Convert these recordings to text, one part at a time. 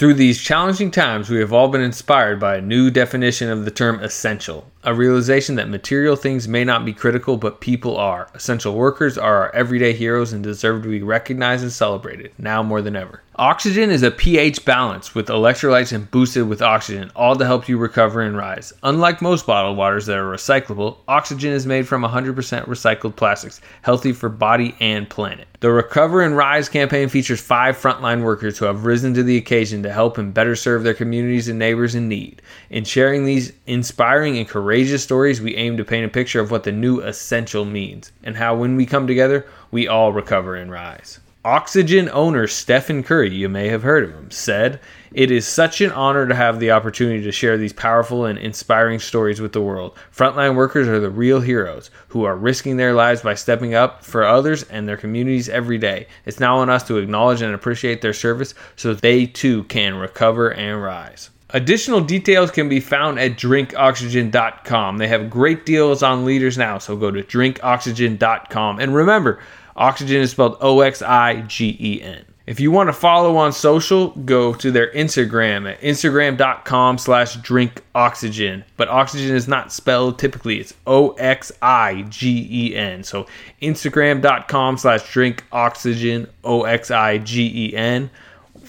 Through these challenging times, we have all been inspired by a new definition of the term essential, a realization that material things may not be critical, but people are. Essential workers are our everyday heroes and deserve to be recognized and celebrated, now more than ever. Oxigen is a pH balance with electrolytes and boosted with oxygen, all to help you recover and rise. Unlike most bottled waters that are recyclable, oxigen is made from 100% recycled plastics, healthy for body and planet. The Recover and Rise campaign features five frontline workers who have risen to the occasion to help and better serve their communities and neighbors in need. In sharing these inspiring and courageous stories, we aim to paint a picture of what the new essential means and how when we come together, we all recover and rise. Oxigen owner Stephen Curry, you may have heard of him, said, It is such an honor to have the opportunity to share these powerful and inspiring stories with the world. Frontline workers are the real heroes who are risking their lives by stepping up for others and their communities every day. It's now on us to acknowledge and appreciate their service so they too can recover and rise. Additional details can be found at drinkoxigen.com. They have great deals on liters now, so go to drinkoxigen.com. And remember, Oxigen is spelled O X I G E N. If you want to follow on social, go to their Instagram at instagram.com slash drink oxigen. But oxigen is not spelled typically, it's O X I G E N. So instagram.com slash drink oxigen, O X I G E N.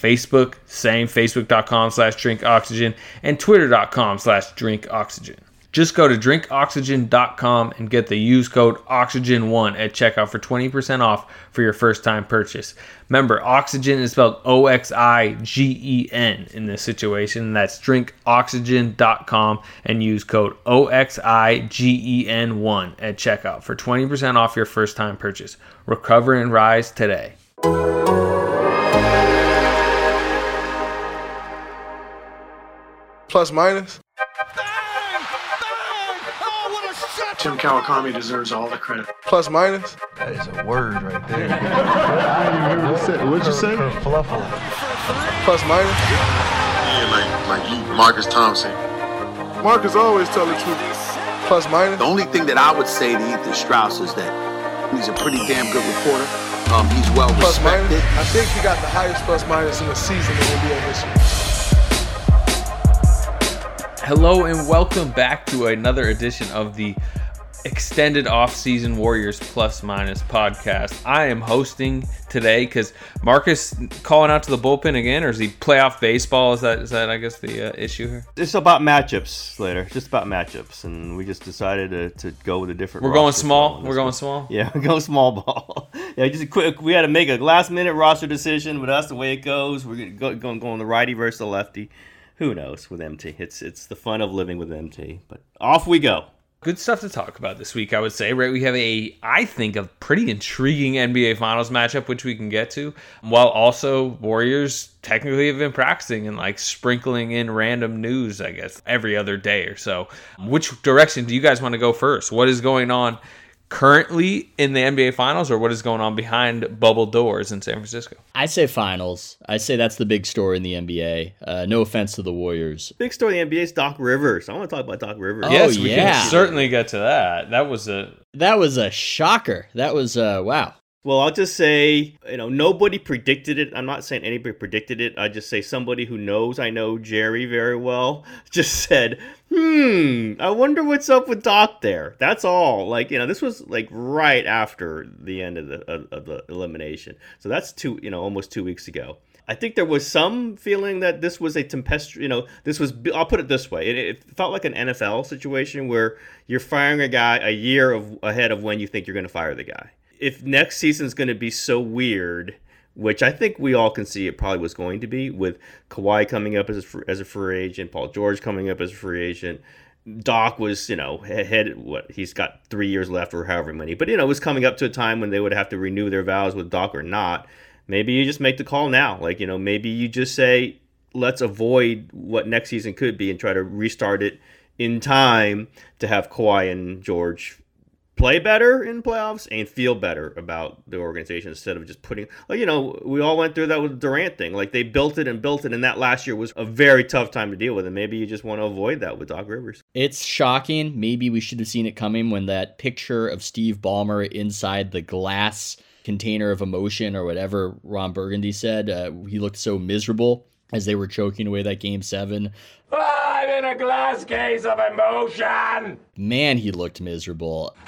Facebook, same facebook.com slash drink oxigen, and twitter.com slash drink oxigen. Just go to drinkoxigen.com and get the use code OXIGEN1 at checkout for 20% off for your first time purchase. Remember, oxigen is spelled O X I G E N in this situation. That's drinkoxigen.com and use code O X I G E N 1 at checkout for 20% off your first time purchase. Recover and rise today. Plus minus? Tim Kawakami deserves all the credit. Plus minus? That is a word right there. I didn't even what said. What'd you say? Kerfluffle. Plus minus? Yeah, like like you, Marcus Thompson. Marcus always tell the truth. Plus minus? The only thing that I would say to Ethan Strauss is that he's a pretty damn good reporter. Um, he's well Plus minus? respected. I think he got the highest plus minus in the season in NBA history. Hello and welcome back to another edition of the extended off-season Warriors plus minus podcast. I am hosting today because Marcus calling out to the bullpen again, or is he playoff baseball? Is that is that I guess the uh, issue here? It's about matchups later, just about matchups, and we just decided to, to go with a different. We're going small. We're going one. small. Yeah, we're going small ball. yeah, just a quick. We had to make a last minute roster decision. With us, the way it goes, we're gonna go going going the righty versus the lefty. Who knows with MT? It's it's the fun of living with MT. But off we go. Good stuff to talk about this week, I would say. Right, we have a, I think, a pretty intriguing NBA Finals matchup, which we can get to, while also Warriors technically have been practicing and like sprinkling in random news, I guess, every other day or so. Which direction do you guys want to go first? What is going on currently in the NBA Finals, or what is going on behind bubble doors in San Francisco? I say finals. I say that's the big story in the NBA. Uh, no offense to the Warriors. Big story in the NBA is Doc Rivers. I want to talk about Doc Rivers. Oh, yes, we yeah. can certainly get to that. That was a That was a shocker. That was uh, wow. Well, I'll just say, you know, nobody predicted it. I'm not saying anybody predicted it. I just say somebody who knows I know Jerry very well just said, "Hmm, I wonder what's up with Doc there." That's all. Like, you know, this was like right after the end of the of, the elimination. So that's two, you know, almost 2 weeks ago. I think there was some feeling that this was a tempestuous, you know, this was, I'll put it this way. It, it felt like an NFL situation where you're firing a guy a year of, ahead of when you think you're going to fire the guy. If next season's going to be so weird, which I think we all can see it probably was going to be, with Kawhi coming up as a, as a free agent, Paul George coming up as a free agent, Doc was, you know, head what he's got three years left or however many, but you know, it was coming up to a time when they would have to renew their vows with Doc or not. Maybe you just make the call now. Like, you know, maybe you just say, let's avoid what next season could be and try to restart it in time to have Kawhi and George play better in playoffs and feel better about the organization instead of just putting you know we all went through that with Durant thing like they built it and built it and that last year was a very tough time to deal with and maybe you just want to avoid that with Doc Rivers. It's shocking. Maybe we should have seen it coming when that picture of Steve Ballmer inside the glass container of emotion or whatever Ron Burgundy said. Uh, he looked so miserable. As they were choking away that game seven. I'm in a glass case of emotion. Man, he looked miserable.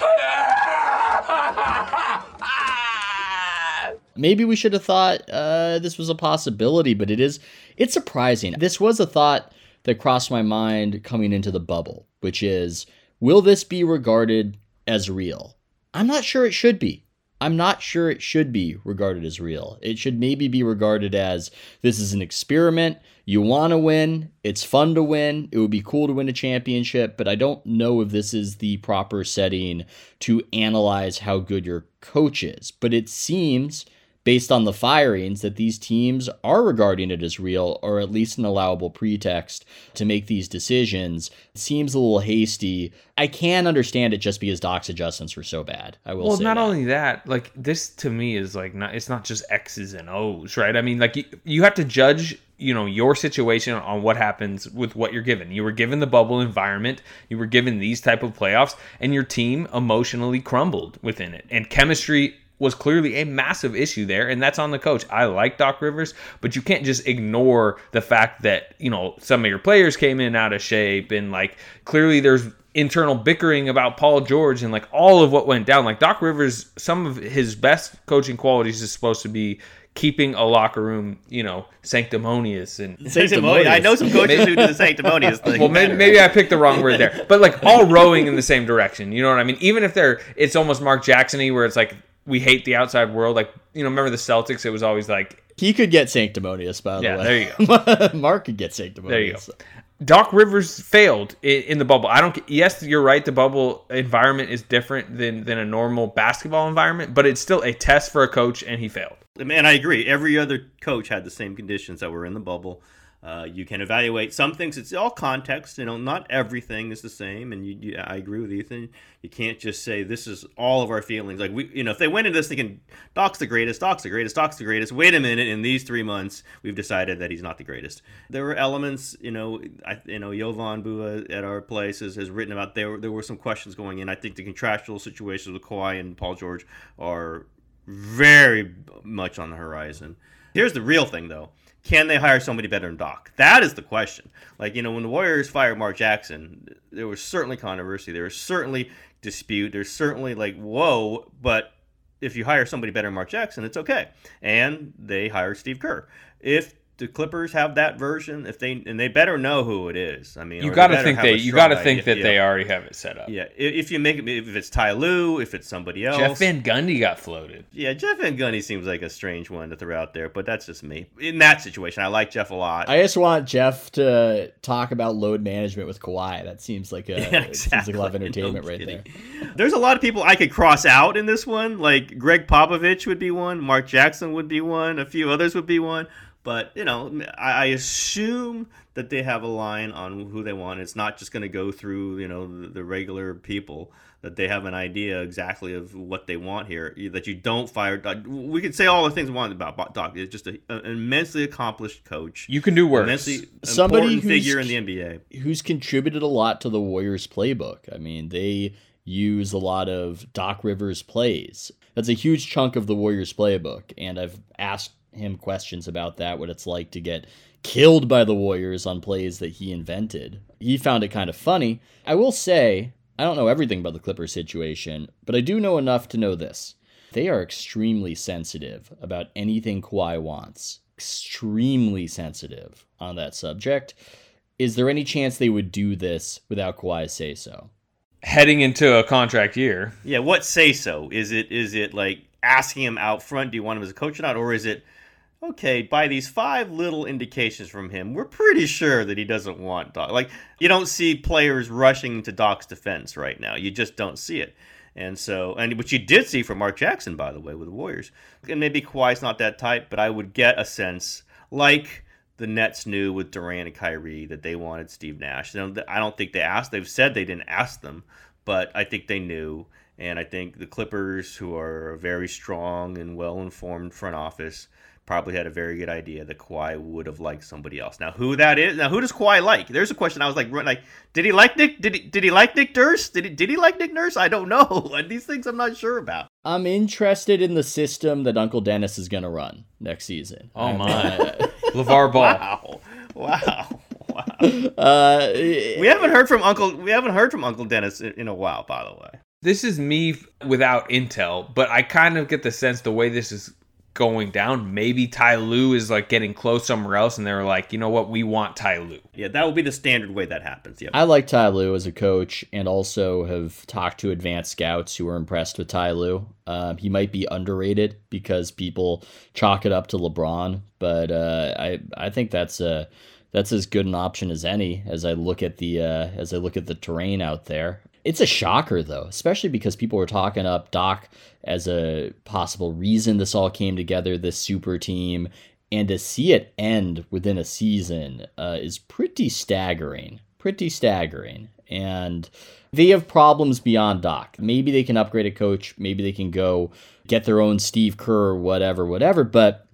Maybe we should have thought uh, this was a possibility, but it is it's surprising. This was a thought that crossed my mind coming into the bubble, which is will this be regarded as real? I'm not sure it should be. I'm not sure it should be regarded as real. It should maybe be regarded as this is an experiment. You want to win. It's fun to win. It would be cool to win a championship, but I don't know if this is the proper setting to analyze how good your coach is. But it seems based on the firings that these teams are regarding it as real or at least an allowable pretext to make these decisions. It seems a little hasty. I can understand it just because doc's adjustments were so bad. I will say. well not that. only that like this to me is like not it's not just x's and o's right? I mean like you, you have to judge you know your situation on what happens with what you're given. You were given the bubble environment. You were given these type of playoffs and your team emotionally crumbled within it. And chemistry was clearly a massive issue there, and that's on the coach. I like Doc Rivers, but you can't just ignore the fact that, you know, some of your players came in out of shape and like clearly there's internal bickering about Paul George and like all of what went down. Like Doc Rivers, some of his best coaching qualities is supposed to be keeping a locker room, you know, sanctimonious and Sanctimonious. I know some coaches who do the sanctimonious thing. well, maybe, maybe I picked the wrong word there, but like all rowing in the same direction. You know what I mean? Even if they're, it's almost Mark Jackson-y where it's like we hate the outside world. Like you know, remember the Celtics? It was always like he could get sanctimonious. By the Yeah, way, there you go. Mark could get sanctimonious. there sanctimonious. you go. Doc Rivers failed in, in the bubble. I don't. Yes, you're right. The bubble environment is different than than a normal basketball environment, but it's still a test for a coach, and he failed. Man, I agree. Every other coach had the same conditions that were in the bubble. Uh, you can evaluate some things. It's all context. You know, not everything is the same. And you, you, I agree with Ethan. You can't just say this is all of our feelings. Like we, you know, if they went into this thinking Doc's the greatest, Doc's the greatest, Doc's the greatest. Wait a minute. In these three months, we've decided that he's not the greatest. There were elements. You know, I, you know, Jovan Buha at our place has, has written about there. There were some questions going in. I think the contractual situations with Kawhi and Paul George are very much on the horizon. Here's the real thing, though can they hire somebody better than Doc? That is the question. Like, you know, when the Warriors fired Mark Jackson, there was certainly controversy. There was certainly dispute. There's certainly like, whoa, but if you hire somebody better than Mark Jackson, it's okay. And they hired Steve Kerr. If the Clippers have that version, if they and they better know who it is. I mean, You got to think they. You got to think that yeah. they already have it set up. Yeah, I- if you make it, if it's Ty Lue, if it's somebody else, Jeff Van Gundy got floated. yeah, Jeff Van Gundy seems like a strange one to throw out there, but that's just me. In that situation, I like Jeff a lot. I just want Jeff to talk about load management with Kawhi. That seems like a Yeah, it seems like a lot of exactly. No entertainment right kidding. there. There's a lot of people I could cross out in this one. Like Gregg Popovich would be one, Mark Jackson would be one, a few others would be one. But you know, I, I assume that they have a line on who they want. It's not just going to go through you know the, the regular people. That they have an idea exactly of what they want here. That you don't fire. Doc. We could say all the things we want about Doc. It's just a, an immensely accomplished coach. You can do worse. Immensely Somebody important who's- figure in the NBA. Who's contributed a lot to the Warriors playbook. I mean, they use a lot of Doc Rivers plays. That's a huge chunk of the Warriors playbook, and I've asked him questions about that, what it's like to get killed by the Warriors on plays that he invented. He found it kind of funny. I will say, I don't know everything about the Clippers situation, but I do know enough to know this. They are extremely sensitive about anything Kawhi wants. Extremely sensitive on that subject. Is there any chance they would do this without Kawhi say so? Heading into a contract year. Yeah, what say so? Is it is it like asking him out front, do you want him as a coach or not? Or is it okay, by these five little indications from him, we're pretty sure that he doesn't want Doc. Like you don't see players rushing to Doc's defense right now. You just don't see it. And so, and which you did see from Mark Jackson, by the way, with the Warriors. And maybe Kawhi's not that type, but I would get a sense, like the Nets knew with Durant and Kyrie, that they wanted Steve Nash. You know, I don't think they asked. They've said they didn't ask them, but I think they knew. And I think the Clippers, who are a very strong and well informed front office, probably had a very good idea that Kawhi would have liked somebody else. Now, who that is? Now, who does Kawhi like? There's a question. I was like, like, did he like Nick? Did he did he like Nick Nurse? Did he did he like Nick Nurse? I don't know. And these things I'm not sure about. I'm interested in the system that Uncle Dennis is going to run next season. Oh my, LaVar Ball. Wow, wow. Wow. Uh, we haven't heard from Uncle. We haven't heard from Uncle Dennis in, in a while, by the way. This is me without intel, but I kind of get the sense the way this is going down. Maybe Ty Lue is like getting close somewhere else, and they're like, you know what, we want Ty Lue. Yeah, that will be the standard way that happens. Yeah, I like Ty Lue as a coach, and also have talked to advanced scouts who are impressed with Ty Lue. Um, he might be underrated because people chalk it up to LeBron, but uh, I I think that's a that's as good an option as any as I look at the uh, as I look at the terrain out there. It's a shocker though, especially because people were talking up Doc as a possible reason this all came together, this super team, and to see it end within a season uh, is pretty staggering. Pretty staggering, and they have problems beyond Doc. Maybe they can upgrade a coach. Maybe they can go get their own Steve Kerr or whatever, whatever. But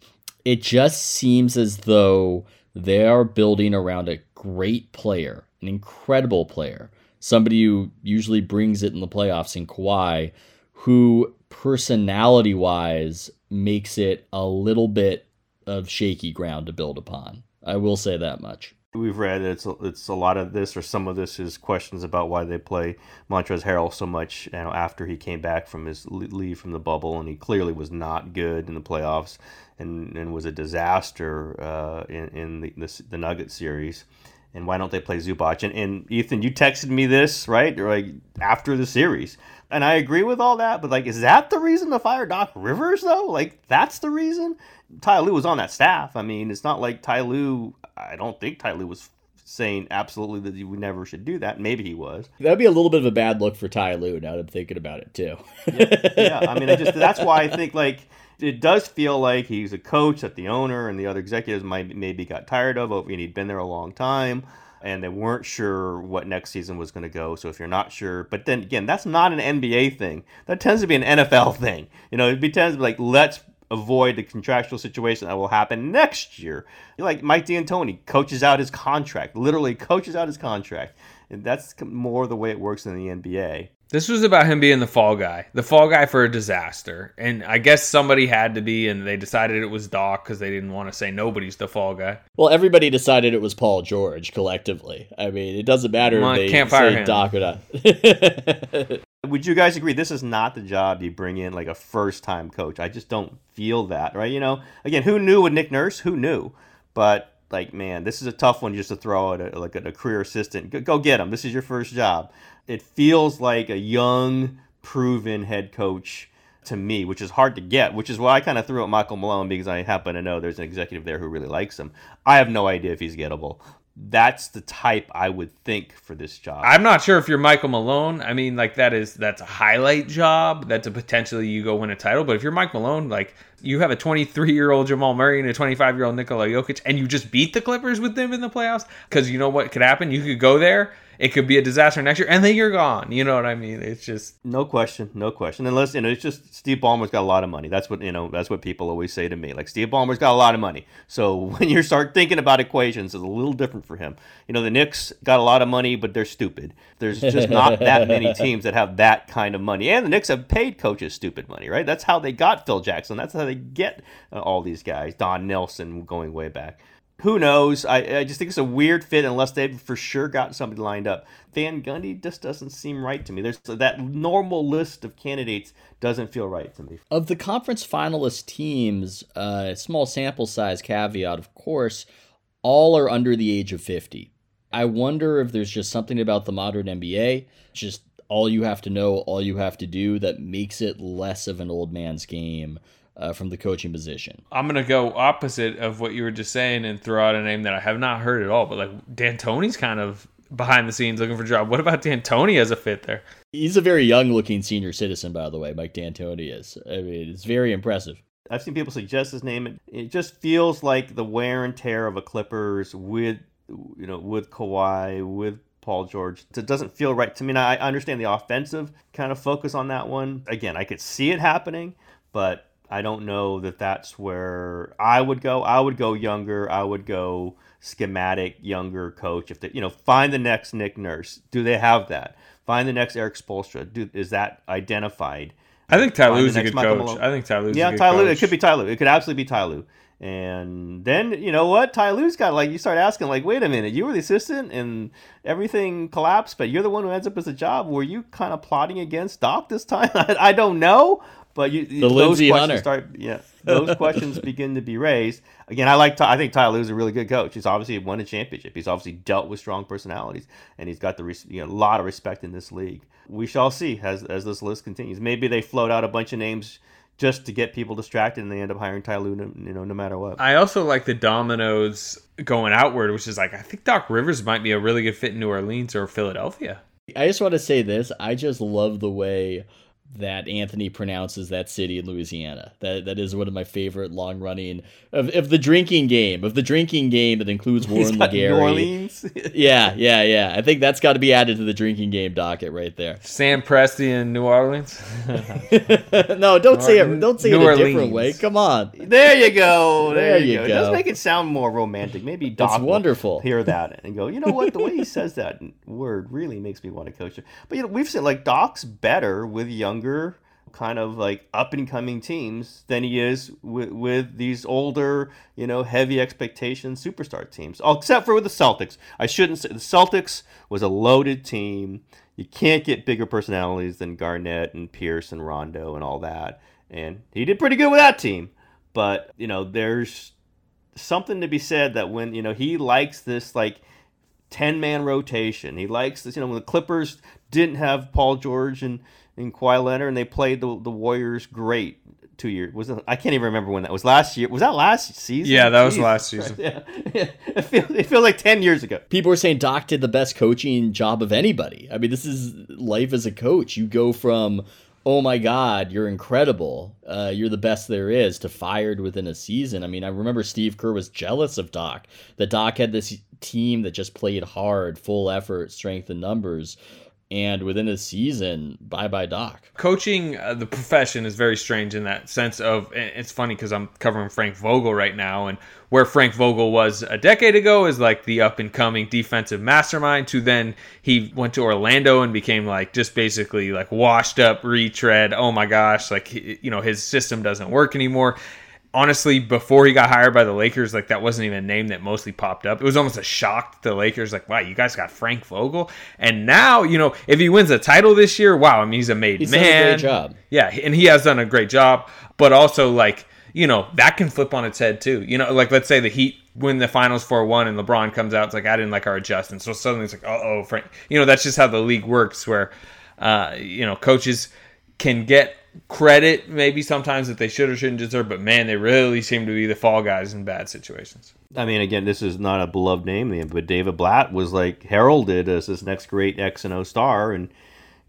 it just seems as though they are building around a great player, an incredible player, somebody who usually brings it in the playoffs in Kawhi, who personality wise makes it a little bit of shaky ground to build upon. I will say that much. We've read it's a, it's a lot of this, or some of this is questions about why they play Montrezl Harrell so much. You know, after he came back from his leave from the bubble, and he clearly was not good in the playoffs, and, and was a disaster uh, in in the, the the Nugget series. And why don't they play Zubac? And, and Ethan, you texted me this right, like after the series, and I agree with all that. But like, is that the reason to fire Doc Rivers though? Like, that's the reason. Ty Lue was on that staff. I mean, it's not like Ty Lue. I don't think Ty Lue was saying absolutely that we never should do that. Maybe he was. That'd be a little bit of a bad look for Ty Lue. Now that I'm thinking about it too. yeah, yeah, I mean, I just that's why I think like it does feel like he's a coach that the owner and the other executives might maybe got tired of. And he'd been there a long time, and they weren't sure what next season was going to go. So if you're not sure, but then again, that's not an NBA thing. That tends to be an NFL thing. You know, it tends to be like let's avoid the contractual situation that will happen next year. Like Mike D'Antoni coaches out his contract, literally coaches out his contract. And that's more the way it works in the NBA. This was about him being the fall guy, the fall guy for a disaster. And I guess somebody had to be, and they decided it was Doc because they didn't want to say nobody's the fall guy. Well, everybody decided it was Paul George collectively. I mean, it doesn't matter Well, if they can't fire say him. Doc or not. Would you guys agree this is not the job you bring in like a first time coach? I just don't feel that, right? You know, again, who knew with Nick Nurse? Who knew? But like, man, this is a tough one just to throw at a, like a, career assistant. Go, go get him. This is your first job. It feels like a young, proven head coach to me, which is hard to get, which is why I kind of threw at Michael Malone because I happen to know there's an executive there who really likes him. I have no idea if he's gettable. That's the type I would think for this job. I'm not sure if you're Michael Malone. I mean, like that is that's a highlight job. That's a potentially you go win a title. But if you're Mike Malone, like you have a 23 year old Jamal Murray and a 25 year old Nikola Jokic, and you just beat the Clippers with them in the playoffs, because you know what could happen? You could go there. It could be a disaster next year, and then you're gone. You know what I mean? It's just No question, no question. Unless you know, it's just Steve Ballmer's got a lot of money. That's what you know. That's what people always say to me. Like Steve Ballmer's got a lot of money. So when you start thinking about equations, it's a little different for him. You know, the Knicks got a lot of money, but they're stupid. There's just not that many teams that have that kind of money, and the Knicks have paid coaches stupid money, right? That's how they got Phil Jackson. That's how they get uh, all these guys. Don Nelson going way back. Who knows? I, I just think it's a weird fit unless they've for sure got somebody lined up. Van Gundy just doesn't seem right to me. There's that normal list of candidates doesn't feel right to me. Of the conference finalist teams, uh, small sample size caveat, of course, all are under the age of 50. I wonder if there's just something about the modern NBA, just all you have to know, all you have to do, that makes it less of an old man's game uh, from the coaching position. I'm gonna go opposite of what you were just saying and throw out a name that I have not heard at all. But like D'Antoni's kind of behind the scenes looking for a job. What about D'Antoni as a fit there? He's a very young looking senior citizen, by the way, Mike D'Antoni is. I mean, it's very impressive. I've seen people suggest his name. It, it just feels like the wear and tear of a Clippers with, you know, with Kawhi, with Paul George. It doesn't feel right to me. Now, I understand the offensive kind of focus on that one. Again, I could see it happening, but I don't know that that's where I would go. I would go younger. I would go schematic, younger coach. If they, you know, find the next Nick Nurse. Do they have that? Find the next Erik Spoelstra. Do, is that identified? I think Ty Find the Lue's a good Michael coach. Malone. I think Ty Lue's yeah, a good Ty coach. It could be Ty Lue. It could absolutely be Ty Lue. And then you know what? Ty Lue's got like you start asking like, wait a minute, you were the assistant and everything collapsed, but you're the one who ends up as a job. Were you kind of plotting against Doc this time? I, I don't know, but you The those Lindsey questions Hunter. start yeah those questions begin to be raised again. I like Ty, I think Ty Lue's a really good coach. He's obviously won a championship. He's obviously dealt with strong personalities, and he's got the you know, a lot of respect in this league. We shall see as as this list continues. Maybe they float out a bunch of names just to get people distracted, and they end up hiring Ty Lue, no- you know, no matter what. I also like the dominoes going outward, which is like I think Doc Rivers might be a really good fit in New Orleans or Philadelphia. I just want to say this. I just love the way that Anthony pronounces that city in Louisiana. That that is one of my favorite long running of, of the drinking game of the drinking game that includes He's Warren got New Orleans. Yeah, yeah, yeah. I think that's got to be added to the drinking game docket right there. Sam Presti in New Orleans. no, don't say it. Don't say New it a different way. Come on. There you go. There, There you you go. It does make it sound more romantic. Maybe Doc will wonderful. hear that and go, you know what? The way he says that word really makes me want to coach it. But you know, we've seen like Doc's better with younger, kind of like up and coming teams than he is with, with these older, you know, heavy expectation superstar teams. Oh, except for with the Celtics. I shouldn't say the Celtics was a loaded team. You can't get bigger personalities than Garnett and Pierce and Rondo and all that. And he did pretty good with that team. But, you know, there's something to be said that when, you know, he likes this like 10 man rotation. He likes this, you know, when the Clippers didn't have Paul George and, and Kawhi Leonard and they played the, the Warriors great two years. Was it, I can't even remember when that was last year. Was that last season? Yeah, that was last season. Yeah. yeah. It, feels, it feels like 10 years ago. People were saying Doc did the best coaching job of anybody. I mean, this is life as a coach. You go from, oh my God, you're incredible, uh, you're the best there is, to fired within a season. I mean, I remember Steve Kerr was jealous of Doc. That Doc had this team that just played hard, full effort, strength and numbers. And within a season, bye bye Doc. Coaching uh, the profession is very strange in that sense of it's funny because I'm covering Frank Vogel right now and where Frank Vogel was a decade ago is like the up and coming defensive mastermind to then he went to Orlando and became like just basically like washed up retread oh my gosh like you know his system doesn't work anymore honestly, before he got hired by the Lakers, like that wasn't even a name that mostly popped up. It was almost a shock to the Lakers, like, wow, you guys got Frank Vogel. And now, you know, if he wins a title this year, wow, I mean, he's a made He's done man. a great job. Yeah, and he has done a great job, but also like, you know, that can flip on its head too. You know, like let's say the Heat win the finals 4-1 and LeBron comes out, it's like I didn't like our adjustments. So suddenly it's like, uh-oh, Frank. You know, that's just how the league works where uh, you know, coaches can get credit maybe sometimes that they should or shouldn't deserve, but man, they really seem to be the fall guys in bad situations. I mean, again, this is not a beloved name, but David Blatt was like heralded as this next great X and O star, and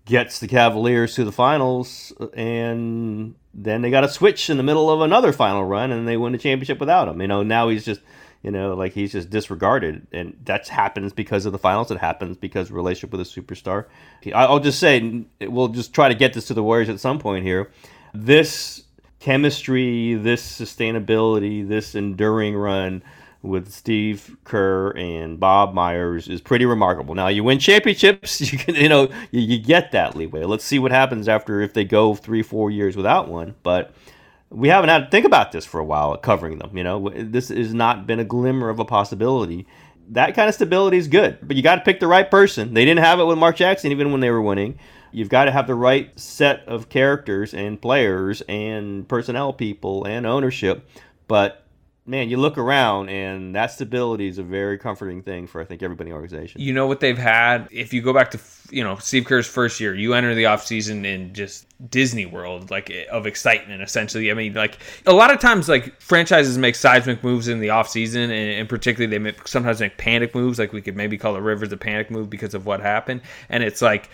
gets the Cavaliers to the finals, and then they got a switch in the middle of another final run, and they win the championship without him. You know, now he's just, you know, like he's just disregarded, and that happens because of the finals. It happens because relationship with a superstar. I'll just say, we'll just try to get this to the Warriors at some point here. This chemistry, this sustainability, this enduring run with Steve Kerr and Bob Myers is pretty remarkable. Now you win championships, you can you know you, you get that leeway. Let's see what happens after if they go three four years without one. But we haven't had to think about this for a while, covering them. You know, this has not been a glimmer of a possibility. That kind of stability is good, but you got to pick the right person. They didn't have it with Mark Jackson, even when they were winning. You've got to have the right set of characters and players and personnel people and ownership. But man, you look around and that stability is a very comforting thing for I think everybody in the organization. You know what they've had? If you go back to, you know, Steve Kerr's first year, you enter the offseason in just Disney World, like of excitement, essentially. I mean, like a lot of times, like franchises make seismic moves in the offseason, and, and particularly they make, sometimes make panic moves. Like we could maybe call the Rivers a panic move because of what happened. And it's like,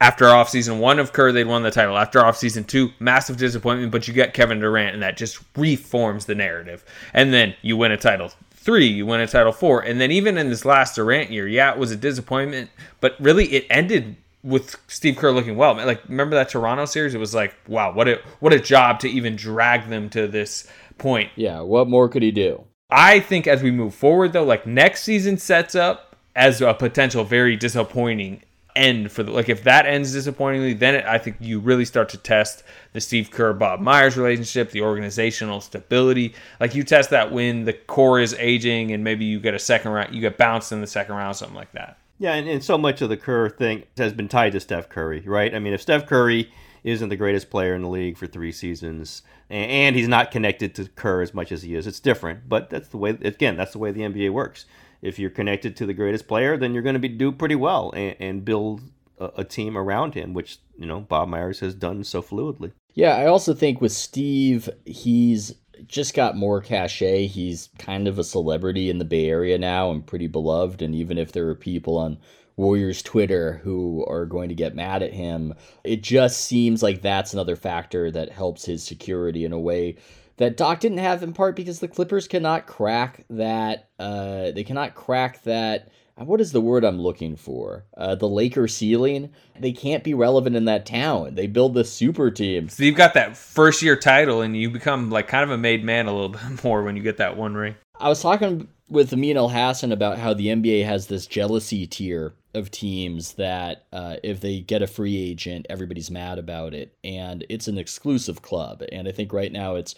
after offseason one of Kerr, they'd won the title. After offseason two, massive disappointment, but you get Kevin Durant, and that just reforms the narrative. And then you win a title three, you win a title four. And then even in this last Durant year, yeah, it was a disappointment, but really it ended with Steve Kerr looking well. Like remember that Toronto series? It was like, wow, what a what a job to even drag them to this point. Yeah, what more could he do? I think as we move forward though, like next season sets up as a potential very disappointing end for the like if that ends disappointingly, then it, I think you really start to test the Steve Kerr Bob Myers relationship, the organizational stability. Like you test that when the core is aging and maybe you get a second round, you get bounced in the second round, something like that. Yeah, and, and so much of the Kerr thing has been tied to Steph Curry, right? I mean, if Steph Curry isn't the greatest player in the league for three seasons, and, and he's not connected to Kerr as much as he is, it's different. But that's the way. Again, that's the way the NBA works. If you're connected to the greatest player, then you're going to be do pretty well and, and build a, a team around him, which you know Bob Myers has done so fluidly. Yeah, I also think with Steve, he's just got more cachet. He's kind of a celebrity in the Bay Area now and pretty beloved. And even if there are people on Warriors Twitter who are going to get mad at him, it just seems like that's another factor that helps his security in a way that Doc didn't have in part because the Clippers cannot crack that. Uh, they cannot crack that what is the word I'm looking for? Uh, the Laker ceiling. They can't be relevant in that town. They build the super team. So you've got that first year title, and you become like kind of a made man a little bit more when you get that one ring. I was talking with Amin Elhassan about how the NBA has this jealousy tier of teams that uh, if they get a free agent, everybody's mad about it, and it's an exclusive club. And I think right now it's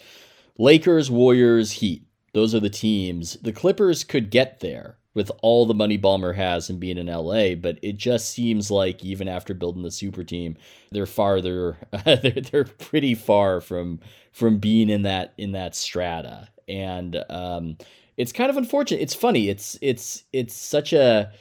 Lakers, Warriors, Heat. Those are the teams. The Clippers could get there with all the money Ballmer has and being in LA, but it just seems like even after building the super team, they're farther they're, they're pretty far from from being in that in that strata. And um it's kind of unfortunate. It's funny. It's it's it's such a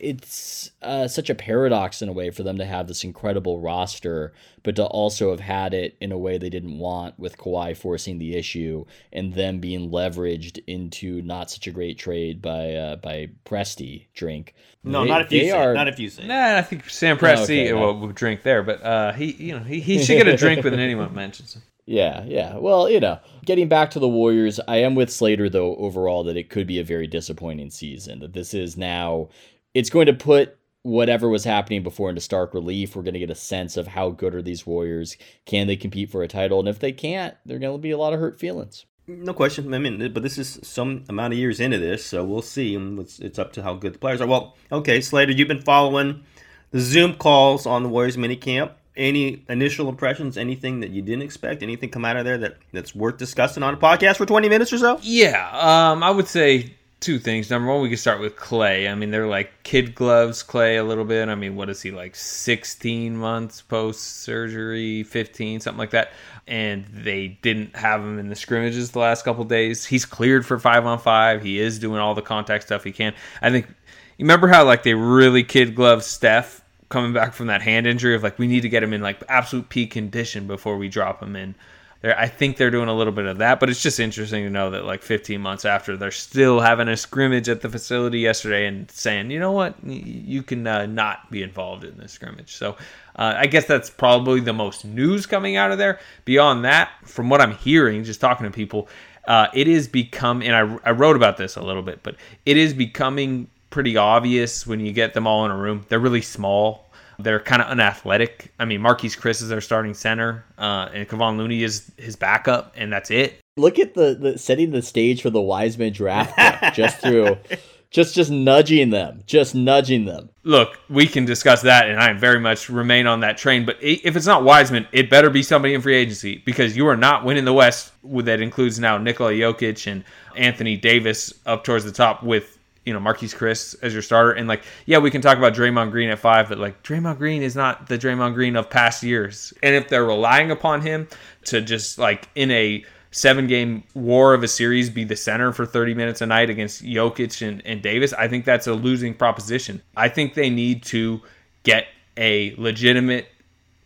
it's uh, such a paradox in a way for them to have this incredible roster, but to also have had it in a way they didn't want with Kawhi forcing the issue and them being leveraged into not such a great trade by uh, by Presti drink. No, they, not if you say. Are, not if you say. Nah, I think Sam Presti okay, will, will drink there, but uh, he you know he, he should get a drink with anyone mentions him. Yeah, yeah. Well, you know, getting back to the Warriors, I am with Slater though overall that it could be a very disappointing season. That this is now it's going to put whatever was happening before into stark relief. We're going to get a sense of how good are these Warriors? Can they compete for a title? And if they can't, there're going to be a lot of hurt feelings. No question. I mean, but this is some amount of years into this, so we'll see. It's, it's up to how good the players are. Well, okay, Slater, you've been following the Zoom calls on the Warriors minicamp. Any initial impressions? Anything that you didn't expect? Anything come out of there that, that's worth discussing on a podcast for 20 minutes or so? Yeah, um, I would say two things. Number one, we could start with clay I mean, they're like kid gloves, clay a little bit. I mean, what is he like, 16 months post surgery, 15, something like that. And they didn't have him in the scrimmages the last couple days. He's cleared for five on five. He is doing all the contact stuff he can. I think, you remember how like they really kid glove Steph coming back from that hand injury of like, we need to get him in like absolute peak condition before we drop him in they're, I think they're doing a little bit of that, but it's just interesting to know that like 15 months after, they're still having a scrimmage at the facility yesterday and saying, you know what, you can uh, not be involved in this scrimmage. So uh, I guess that's probably the most news coming out of there. Beyond that, from what I'm hearing, just talking to people, uh, it is become, and I, I wrote about this a little bit, but it is becoming pretty obvious when you get them all in a room. They're really small they're kind of unathletic. I mean, Marquese Chriss is their starting center, uh, and Kevon Looney is his backup, and that's it. Look at the, the setting the stage for the Wiseman draft just through, just just nudging them, just nudging them. Look, we can discuss that, and I very much remain on that train. But if it's not Wiseman, it better be somebody in free agency because you are not winning the West. That includes now Nikola Jokic and Anthony Davis up towards the top with you know Marquese Chriss as your starter, and like yeah, we can talk about Draymond Green at five, but like Draymond Green is not the Draymond Green of past years, and if they're relying upon him to just like in a seven game war of a series be the center for 30 minutes a night against Jokic and, and Davis, I think that's a losing proposition. I think they need to get a legitimate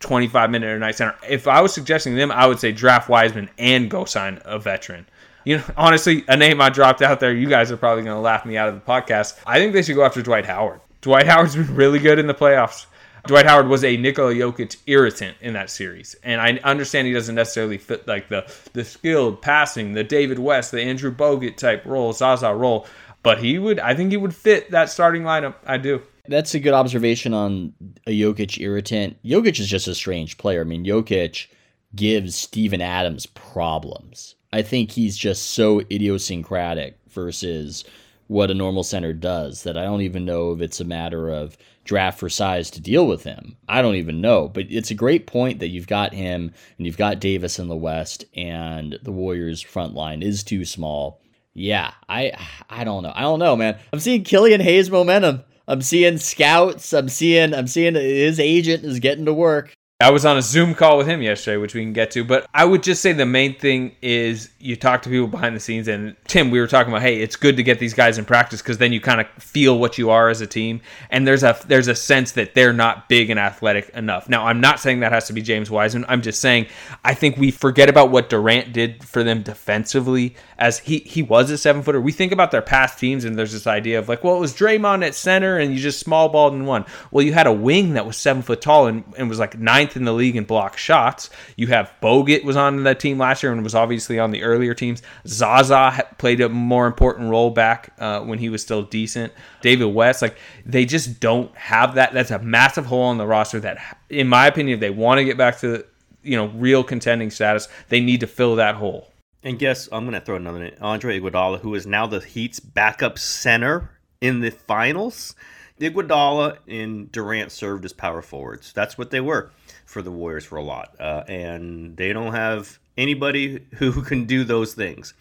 25 minute a night center. If I was suggesting them, I would say draft Wiseman and go sign a veteran you know, honestly, a name I dropped out there, you guys are probably going to laugh me out of the podcast. I think they should go after Dwight Howard. Dwight Howard's been really good in the playoffs. Dwight Howard was a Nikola Jokic irritant in that series, and I understand he doesn't necessarily fit like the the skilled passing, the David West, the Andrew Bogut type role, Zaza role. but he would. I think he would fit that starting lineup. I do. That's a good observation on a Jokic irritant. Jokic is just a strange player. I mean, Jokic gives Steven Adams problems. I think he's just so idiosyncratic versus what a normal center does that I don't even know if it's a matter of draft for size to deal with him. I don't even know, but it's a great point that you've got him and you've got Davis in the West and the Warriors front line is too small. Yeah, I I don't know. I don't know, man. I'm seeing Killian Hayes momentum. I'm seeing scouts. I'm seeing I'm seeing his agent is getting to work. I was on a Zoom call with him yesterday, which we can get to. But I would just say the main thing is you talk to people behind the scenes. And Tim, we were talking about, hey, it's good to get these guys in practice because then you kind of feel what you are as a team. And there's a there's a sense that they're not big and athletic enough. Now, I'm not saying that has to be James Wiseman. I'm just saying I think we forget about what Durant did for them defensively, as he he was a seven footer. We think about their past teams, and there's this idea of like, well, it was Draymond at center, and you just small balled and won. Well, you had a wing that was seven foot tall and, and was like ninth in the league in block shots. You have Bogut was on that team last year and was obviously on the earlier teams. Zaza played a more important role back uh, when he was still decent. David West, like they just don't have that. That's a massive hole in the roster that, in my opinion, if they want to get back to you know real contending status, they need to fill that hole. And guess I'm going to throw another name, Andre Iguodala, who is now the Heat's backup center in the finals. Iguodala and Durant served as power forwards. That's what they were for the Warriors for a lot, uh, and they don't have anybody who can do those things.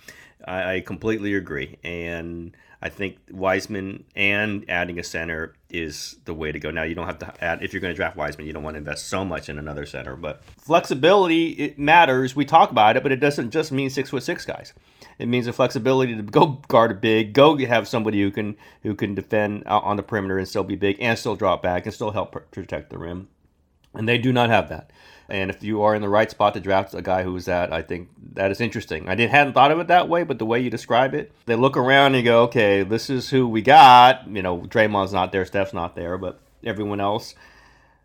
I, I completely agree, and I think Wiseman and adding a center is the way to go. Now you don't have to add if you're going to draft Wiseman, you don't want to invest so much in another center, but flexibility it matters. We talk about it, but it doesn't just mean six foot six guys. It means the flexibility to go guard a big, go have somebody who can who can defend on the perimeter and still be big and still drop back and still help protect the rim. And they do not have that. And if you are in the right spot to draft a guy who's that, I think that is interesting. I didn't hadn't thought of it that way, but the way you describe it, they look around and go, okay, this is who we got. You know, Draymond's not there, Steph's not there, but everyone else,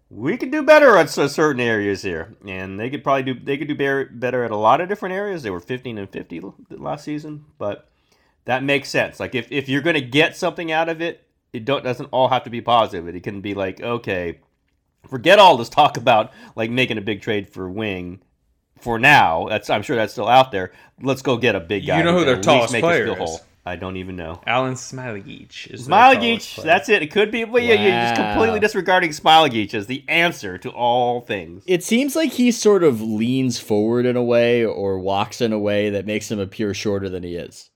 we could do better at certain areas here, and they could probably do they could do better at a lot of different areas. They were 15 and 50 last season, but that makes sense. Like if, if you're going to get something out of it, it don't doesn't all have to be positive. It can be like, okay, forget all this talk about like making a big trade for wing for now. That's I'm sure that's still out there. Let's go get a big guy. You know who their tallest player is? Whole. I don't even know. Alen Smailagic is Smailagic. That's it. It could be, but wow. yeah, you're just completely disregarding Smailagic as the answer to all things. It seems like he sort of leans forward in a way or walks in a way that makes him appear shorter than he is.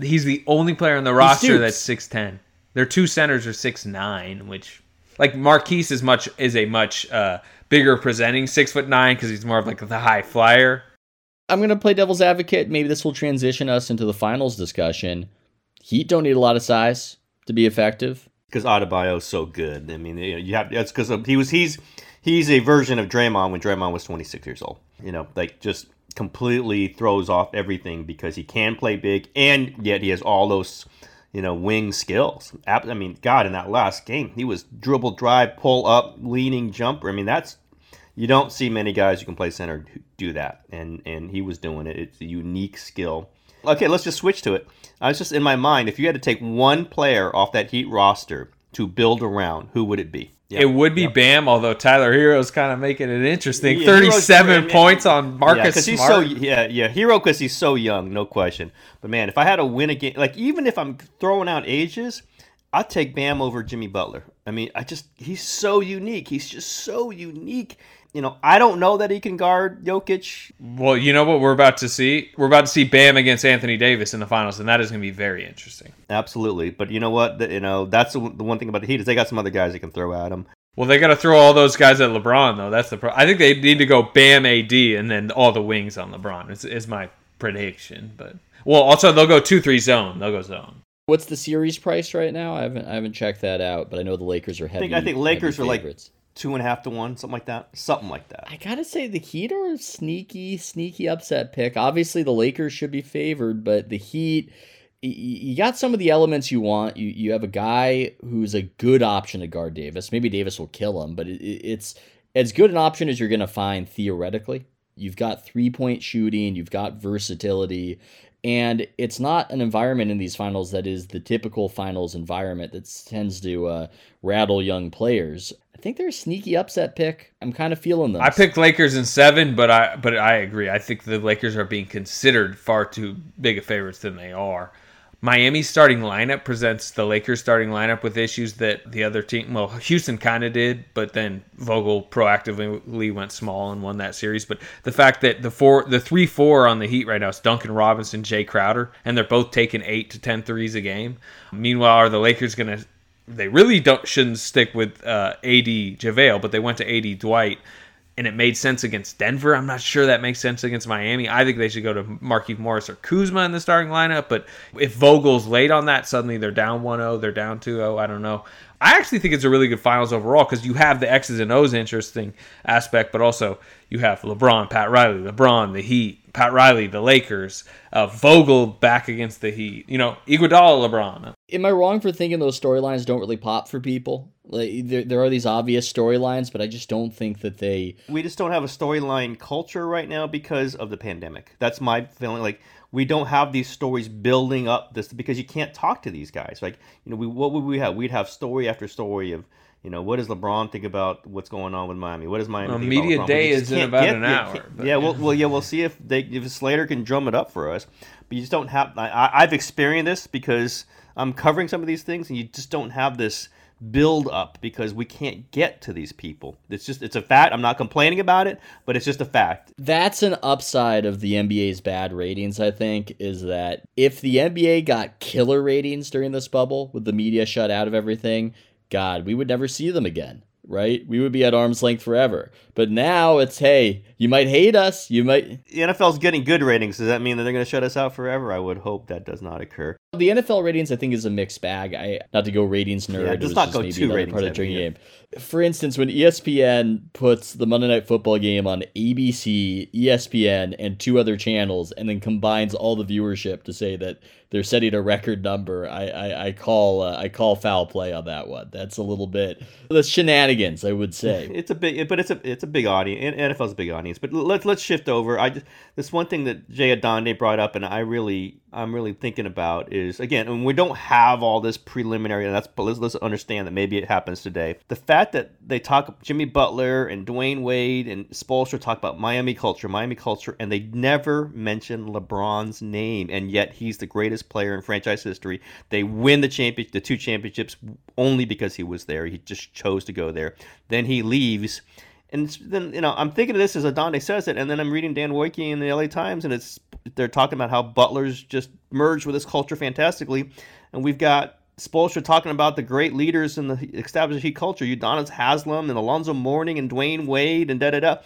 He's the only player on the roster that's six ten. Their two centers are six nine, which like Marquese is much is a much uh, bigger presenting six foot nine because he's more of like the high flyer. I'm gonna play devil's advocate. Maybe this will transition us into the finals discussion. Heat don't need a lot of size to be effective because Adebayo's so good. I mean, you have that's because he was he's he's a version of Draymond when Draymond was 26 years old. You know, like just completely throws off everything because he can play big and yet he has all those you know, wing skills. I mean, God, in that last game, he was dribble, drive, pull up, leaning jumper. I mean, that's you don't see many guys who can play center do that, and and he was doing it. It's a unique skill. Okay, let's just switch to it. I was just in my mind, if you had to take one player off that Heat roster to build around, who would it be? Yep. It would be yep. Bam, although Tyler Herro's kind of making it interesting. Yeah, Thirty-seven points on Marcus yeah, Smart. He's so, yeah, yeah, Herro because he's so young, no question. But man, if I had to win a game, like even if I'm throwing out ages, I'd take Bam over Jimmy Butler. I mean, I just he's so unique. He's just so unique you know, I don't know that he can guard Jokic. Well, you know what we're about to see? We're about to see Bam against Anthony Davis in the finals, and that is going to be very interesting. Absolutely, but you know what? The, you know, that's the, the one thing about the Heat is they got some other guys they can throw at him. Well, they got to throw all those guys at LeBron, though. That's the. Pro- I think they need to go Bam, AD, and then all the wings on LeBron. Is, is my prediction, but well, also they'll go two three zone. They'll go zone. What's the series price right now? I haven't I haven't checked that out, but I know the Lakers are heavy. I think, I think Lakers are favorites. like two and a half to one, something like that. Something like that. I gotta say the Heat are a sneaky, sneaky upset pick. Obviously, the Lakers should be favored, but the Heat, you got some of the elements you want. You you have a guy who's a good option to guard Davis. Maybe Davis will kill him, but it, it's as good an option as you're gonna find theoretically. You've got three point shooting, you've got versatility, And it's not an environment in these finals that is the typical finals environment that tends to uh, rattle young players. I think they're a sneaky upset pick. I'm kind of feeling them. I picked Lakers in seven, but I but I agree. I think the Lakers are being considered far too big a favorites than they are. Miami's starting lineup presents the Lakers starting lineup with issues that the other team, well, Houston kind of did, but then Vogel proactively went small and won that series. But the fact that the four, the three, four on the Heat right now is Duncan Robinson, Jae Crowder, and they're both taking eight to 10 threes a game. Meanwhile, are the Lakers going to? They really don't shouldn't stick with uh, AD JaVale, but they went to AD Dwight and it made sense against Denver. I'm not sure that makes sense against Miami. I think they should go to Markieff Morris or Kuzma in the starting lineup. But if Vogel's late on that, suddenly they're down 1 0, they're down 2 0. I don't know. I actually think it's a really good finals overall because you have the X's and O's interesting aspect, but also you have LeBron, Pat Riley, LeBron, the Heat, Pat Riley, the Lakers, uh, Vogel back against the Heat. You know, Iguodala, LeBron. Am I wrong for thinking those storylines don't really pop for people? Like there, there are these obvious storylines, but I just don't think that they. We just don't have a storyline culture right now because of the pandemic. That's my feeling. Like we don't have these stories building up this because you can't talk to these guys. Like you know, we what would we have? We'd have story after story of you know what does LeBron think about what's going on with Miami? What does Miami? Well, think media about day is in about get- an yeah, hour, but yeah, well, yeah. well, yeah, we'll see if they if Slater can drum it up for us. But you just don't have. I, I- I've experienced this because I'm covering some of these things, and you just don't have this build up because we can't get to these people. It's just it's a fact. I'm not complaining about it, but it's just a fact. That's an upside of the NBA's bad ratings, I think, is that if the NBA got killer ratings during this bubble with the media shut out of everything, God, we would never see them again, right? We would be at arm's length forever. But now it's, hey, you might hate us. You might. The NFL's getting good ratings. Does that mean that they're going to shut us out forever? I would hope that does not occur. The NFL ratings, I think, is a mixed bag. I not to go ratings nerd. Yeah, it not go maybe too ratings part of the game. For instance, when ESPN puts the Monday Night Football game on ABC, ESPN, and two other channels, and then combines all the viewership to say that they're setting a record number, I I, I call uh, I call foul play on that one. That's a little bit that's shenanigans, I would say. It's a big, but it's a it's a big audience. NFL's a big audience. But let's let's shift over. I just this one thing that Jay Adande brought up, and I really I'm really thinking about is again, and we don't have all this preliminary, and that's but let's let's understand that maybe it happens today. The fact that they talk Jimmy Butler and Dwyane Wade and Spoelstra talk about Miami culture, Miami culture, and they never mention LeBron's name, and yet he's the greatest player in franchise history. They win the champion, the two championships only because he was there. He just chose to go there. Then he leaves. And then you know, I'm thinking of this as Adande says it, and then I'm reading Dan Woike in the LA Times, and it's they're talking about how Butler's just merged with this culture fantastically, and we've got Spoelstra talking about the great leaders in the established Heat culture, Udonis Haslem and Alonzo Mourning and Dwyane Wade and da da da.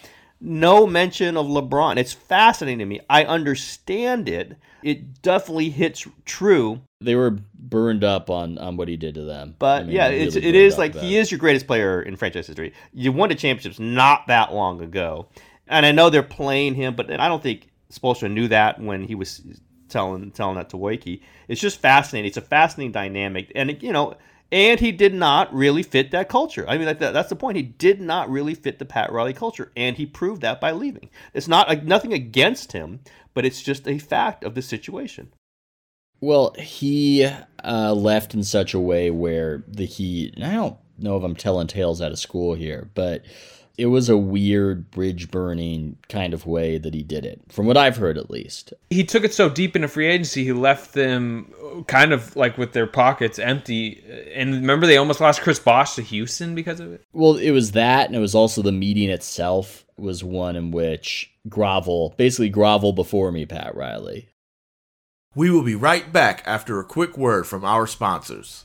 No mention of LeBron. It's fascinating to me. I understand it. It definitely hits true, They were burned up on on what he did to them. but I mean, yeah, really it's it burned is like he is your greatest player in franchise history. You won the championships not that long ago, and I know they're playing him, but I don't think Spoelstra knew that when he was telling telling that to Woike. It's just fascinating. It's a fascinating dynamic, and you know, and he did not really fit that culture. I mean, that, that's the point. He did not really fit the Pat Riley culture, and he proved that by leaving. It's not like nothing against him, but it's just a fact of the situation. Well, he uh, left in such a way where the Heat. I don't know if I'm telling tales out of school here, but it was a weird bridge burning kind of way that he did it, from what I've heard at least. he took it so deep into free agency, he left them uh, kind of like with their pockets empty. Uh, and remember, they almost lost Chris Bosh to Houston because of it. Well, it was that, and it was also the meeting itself was one in which grovel, basically grovel before me, Pat Riley. We will be right back after a quick word from our sponsors.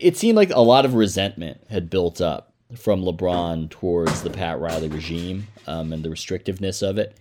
It seemed like a lot of resentment had built up from LeBron towards the Pat Riley regime um, and the restrictiveness of it.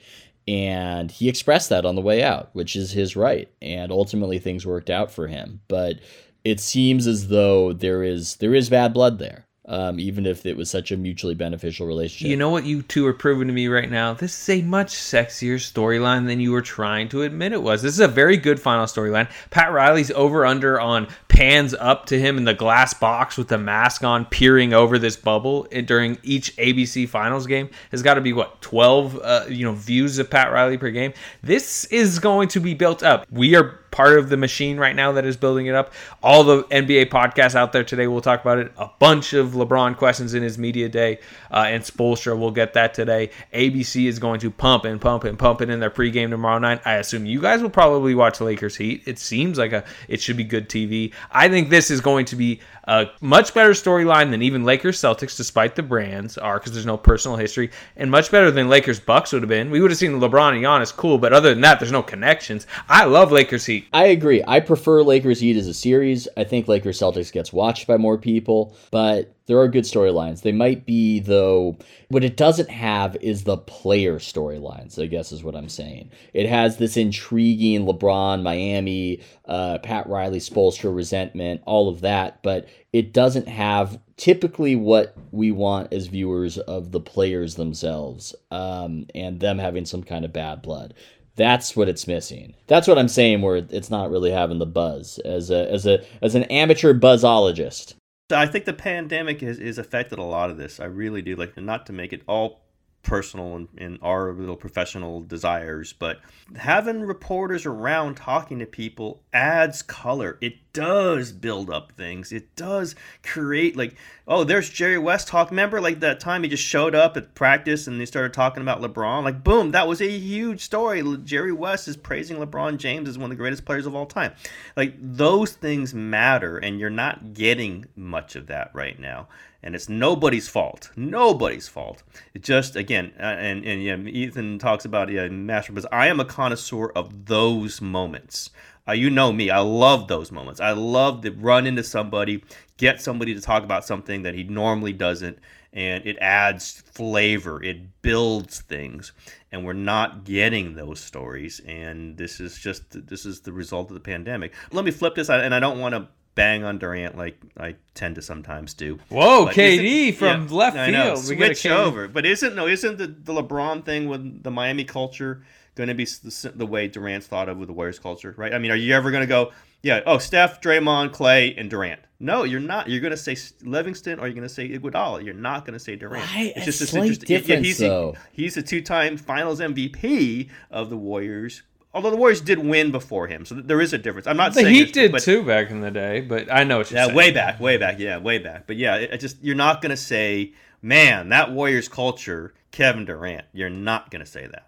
And he expressed that on the way out, which is his right. And ultimately things worked out for him. But it seems as though there is there is bad blood there um, even if it was such a mutually beneficial relationship. You know what you two are proving to me right now? This is a much sexier storyline than you were trying to admit it was. This is a very good final storyline. Pat Riley's over under on pans up to him in the glass box with the mask on, peering over this bubble during each ABC Finals game has got to be what twelve, uh, you know, views of Pat Riley per game. This is going to be built up. We are part of the machine right now that is building it up. All the NBA podcasts out there today will talk about it. A bunch of LeBron questions in his media day, uh, and Spoelstra will get that today. ABC is going to pump and pump and pump it in their pregame tomorrow night. I assume you guys will probably watch Lakers Heat. It seems like a it should be good TV. I think this is going to be a much better storyline than even Lakers Celtics, despite the brands are, because there's no personal history, and much better than Lakers Bucks would have been. We would have seen LeBron and Giannis, cool, but other than that, there's no connections. I love Lakers Heat. I agree. I prefer Lakers Heat as a series. I think Lakers Celtics gets watched by more people, but there are good storylines. They might be, though, what it doesn't have is the player storylines, I guess is what I'm saying. It has this intriguing LeBron, Miami, uh, Pat Riley, Spoelstra resentment, all of that, but it doesn't have typically what we want as viewers of the players themselves um, and them having some kind of bad blood. That's what it's missing. That's what I'm saying. Where it's not really having the buzz as a as a as an amateur buzzologist. I think the pandemic has, has affected a lot of this. I really do. Like, not to make it all personal and, and our little professional desires, but having reporters around talking to people adds color. It does build up things. It does create like, oh, there's Jerry West talk. Remember like that time he just showed up at practice and they started talking about LeBron? Like, boom, that was a huge story. Jerry West is praising LeBron James as one of the greatest players of all time. Like those things matter, and you're not getting much of that right now and it's nobody's fault. Nobody's fault. It just again, uh, and and yeah, Ethan talks about yeah, master, but I am a connoisseur of those moments. Uh, you know me. I love those moments. I love to run into somebody, get somebody to talk about something that he normally doesn't, and it adds flavor. It builds things, and we're not getting those stories. And this is just this is the result of the pandemic. Let me flip this, and I don't want to bang on Durant like I tend to sometimes do. Whoa, but KD from yeah, left field. Switch over, but isn't no isn't the, the LeBron thing with the Miami culture going to be the, the, way Durant's thought of with the Warriors culture, right? I mean, are you ever going to go, yeah, oh Steph, Draymond, Klay, and Durant? No, you're not. You're going to say Livingston or you're going to say Iguodala. You're not going to say Durant. Right, it's just a slight difference, yeah, he's, though. He's a two-time Finals MVP of the Warriors Although the Warriors did win before him, so there is a difference. I'm not the saying Heat did but, too back in the day, but I know what you're yeah, saying. way back, way back, yeah, way back. But yeah, it, it just you're not gonna say, man, that Warriors culture, Kevin Durant. You're not gonna say that.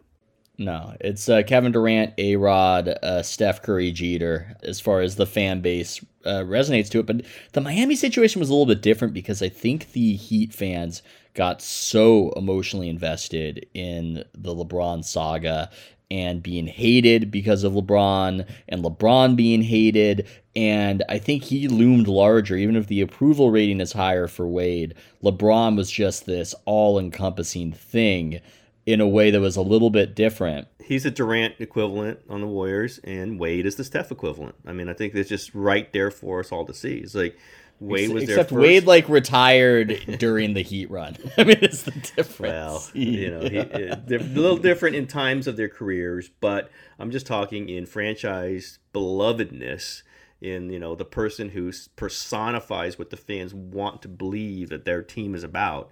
No, it's uh, Kevin Durant, A Rod, uh, Steph Curry, Jeter, as far as the fan base uh, resonates to it. But the Miami situation was a little bit different because I think the Heat fans got so emotionally invested in the LeBron saga and being hated because of LeBron and LeBron being hated. And I think he loomed larger, even if the approval rating is higher for Wade. LeBron was just this all encompassing thing in a way that was a little bit different. He's a Durant equivalent on the Warriors, and Wade is the Steph equivalent. I mean, I think it's just right there for us all to see. It's like Wade was except Wade like retired during the Heat run. I mean, it's the difference. Well, you know, he, uh, they're a little different in times of their careers, but I'm just talking in franchise belovedness. In you know the person who personifies what the fans want to believe that their team is about.